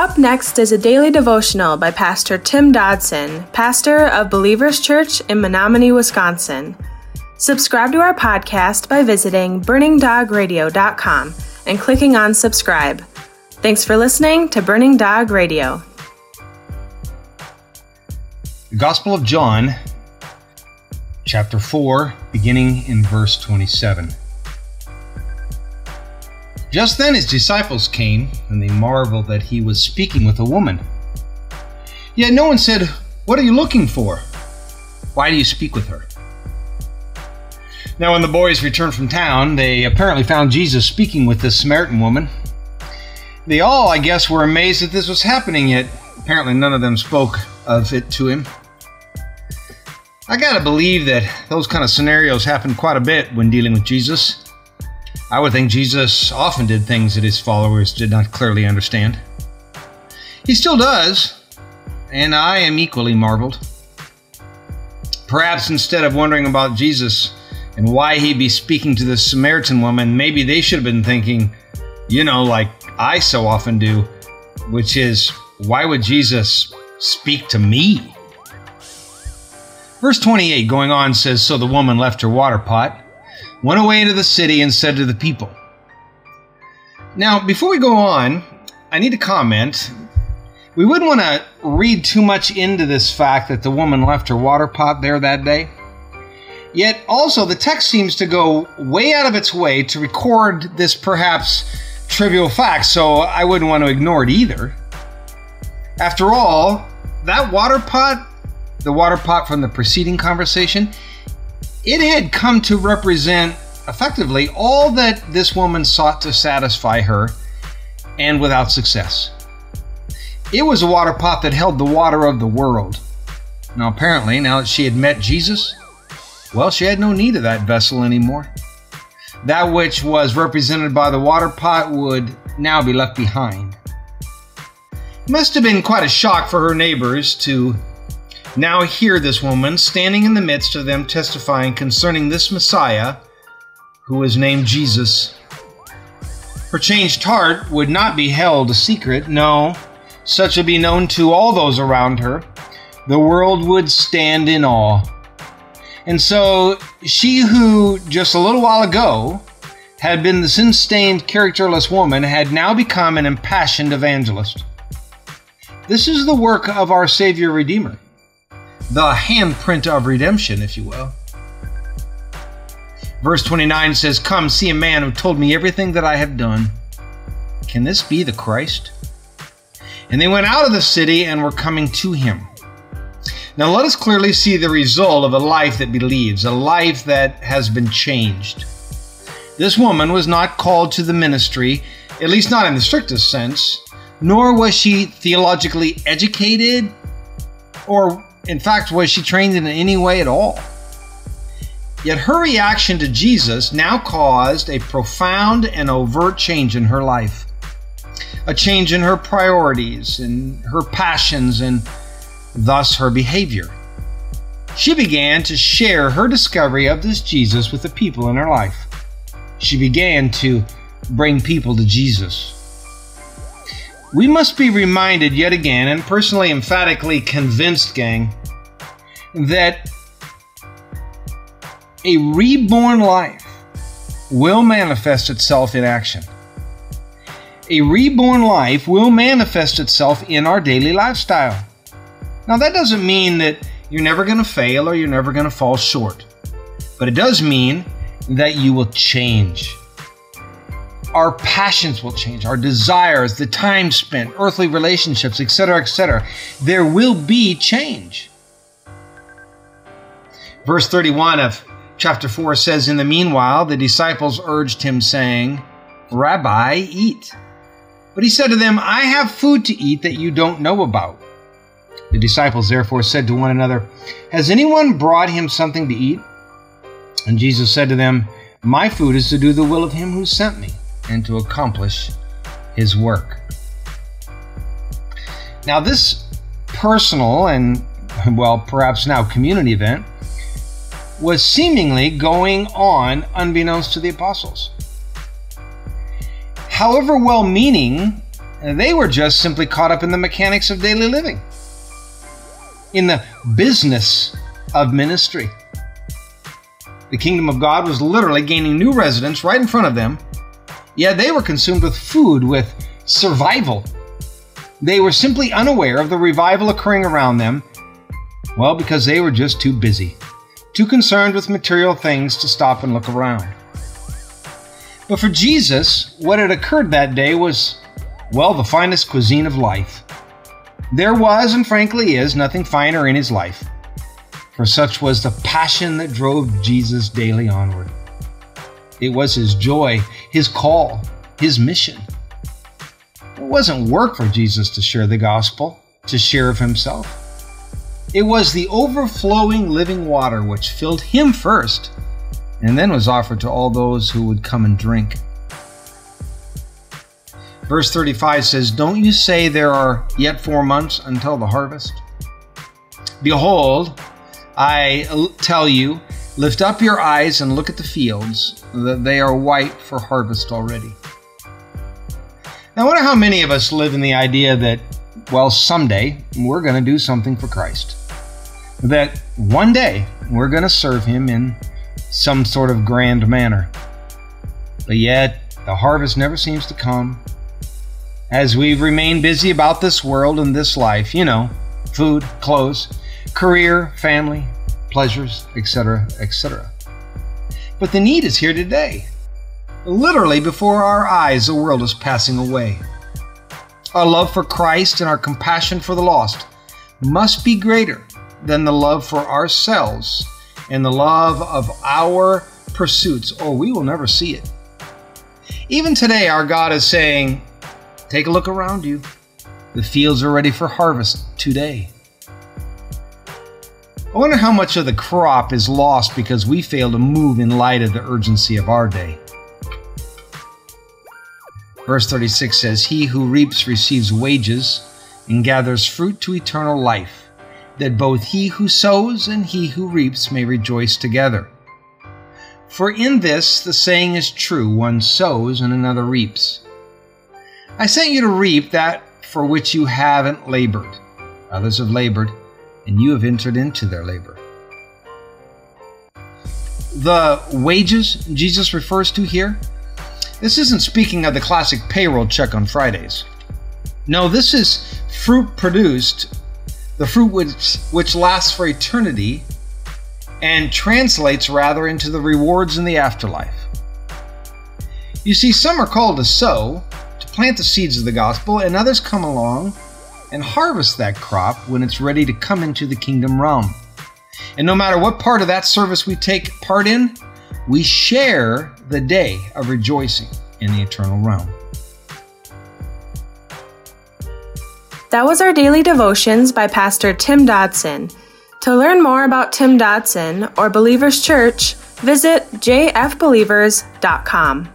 Up next is a daily devotional by Pastor Tim Dodson, pastor of Believers Church in Menominee, Wisconsin. Subscribe to our podcast by visiting burningdogradio.com and clicking on subscribe. Thanks for listening to Burning Dog Radio. The Gospel of John, chapter 4, beginning in verse 27. Just then his disciples came, and they marveled that he was speaking with a woman. Yet no one said, What are you looking for? Why do you speak with her? Now, when the boys returned from town, they apparently found Jesus speaking with this Samaritan woman. They all, I guess, were amazed that this was happening, yet apparently none of them spoke of it to him. I gotta believe that those kind of scenarios happen quite a bit when dealing with Jesus. I would think Jesus often did things that his followers did not clearly understand. He still does, and I am equally marveled. Perhaps instead of wondering about Jesus and why he'd be speaking to this Samaritan woman, maybe they should have been thinking, you know, like I so often do, which is, why would Jesus speak to me? Verse 28 going on says, So the woman left her water pot went away into the city and said to the people. Now, before we go on, I need to comment. We wouldn't want to read too much into this fact that the woman left her water pot there that day. Yet, also, the text seems to go way out of its way to record this perhaps trivial fact, so I wouldn't want to ignore it either. After all, that water pot, the water pot from the preceding conversation, it had come to represent effectively all that this woman sought to satisfy her, and without success. It was a water pot that held the water of the world. Now, apparently, now that she had met Jesus, well, she had no need of that vessel anymore. That which was represented by the water pot would now be left behind. It must have been quite a shock for her neighbors to now hear this woman standing in the midst of them testifying concerning this Messiah who is named Jesus. Her changed heart would not be held a secret, no, such would be known to all those around her. The world would stand in awe. And so she who just a little while ago had been the sin stained, characterless woman had now become an impassioned evangelist. This is the work of our Savior Redeemer the handprint of redemption, if you will. Verse 29 says, Come, see a man who told me everything that I have done. Can this be the Christ? And they went out of the city and were coming to him. Now let us clearly see the result of a life that believes, a life that has been changed. This woman was not called to the ministry, at least not in the strictest sense, nor was she theologically educated or in fact, was she trained in any way at all? Yet her reaction to Jesus now caused a profound and overt change in her life. A change in her priorities and her passions and thus her behavior. She began to share her discovery of this Jesus with the people in her life. She began to bring people to Jesus. We must be reminded yet again, and personally emphatically convinced, gang, that a reborn life will manifest itself in action. A reborn life will manifest itself in our daily lifestyle. Now, that doesn't mean that you're never going to fail or you're never going to fall short, but it does mean that you will change our passions will change, our desires, the time spent, earthly relationships, etc., etc. There will be change. Verse 31 of chapter 4 says, In the meanwhile, the disciples urged him, saying, Rabbi, eat. But he said to them, I have food to eat that you don't know about. The disciples therefore said to one another, Has anyone brought him something to eat? And Jesus said to them, My food is to do the will of him who sent me and to accomplish his work. Now, this personal and, well, perhaps now community event was seemingly going on unbeknownst to the apostles. However well meaning they were just simply caught up in the mechanics of daily living, in the business of ministry. The kingdom of God was literally gaining new residents right in front of them, yet they were consumed with food, with survival. They were simply unaware of the revival occurring around them, well, because they were just too busy, too concerned with material things to stop and look around. But for Jesus, what had occurred that day was, well, the finest cuisine of life. There was, and frankly is, nothing finer in his life for such was the passion that drove Jesus daily onward. It was his joy, his call, his mission. It wasn't work for Jesus to share the gospel, to share of himself. It was the overflowing living water which filled him first and then was offered to all those who would come and drink. Verse 35 says, Don't you say there are yet four months until the harvest? Behold, I tell you, lift up your eyes and look at the fields, that they are white for harvest already. Now, I wonder how many of us live in the idea that, well, someday we're going to do something for Christ. That one day we're going to serve Him in some sort of grand manner. But yet, the harvest never seems to come. As we remain busy about this world and this life, you know, food, clothes, career, family, pleasures, etc., etc. But the need is here today. Literally before our eyes, the world is passing away. Our love for Christ and our compassion for the lost must be greater than the love for ourselves and the love of our pursuits, or we will never see it. Even today, our God is saying, Take a look around you. The fields are ready for harvest today. I wonder how much of the crop is lost because we fail to move in light of the urgency of our day. Verse 36 says, He who reaps receives wages and gathers fruit to eternal life, that both he who sows and he who reaps may rejoice together. For in this the saying is true one sows and another reaps. I sent you to reap that for which you haven't labored. Others have labored and you have entered into their labor. The wages Jesus refers to here, this isn't speaking of the classic payroll check on Fridays. No, this is fruit produced, the fruit which, which lasts for eternity and translates rather into the rewards in the afterlife. You see, some are called to sow, to plant the seeds of the gospel, and others come along and harvest that crop when it's ready to come into the kingdom realm. And no matter what part of that service we take part in, we share the day of rejoicing in the eternal realm. That was our daily devotions by Pastor Tim Dodson. To learn more about Tim Dodson or Believers Church, visit jfbelievers.com.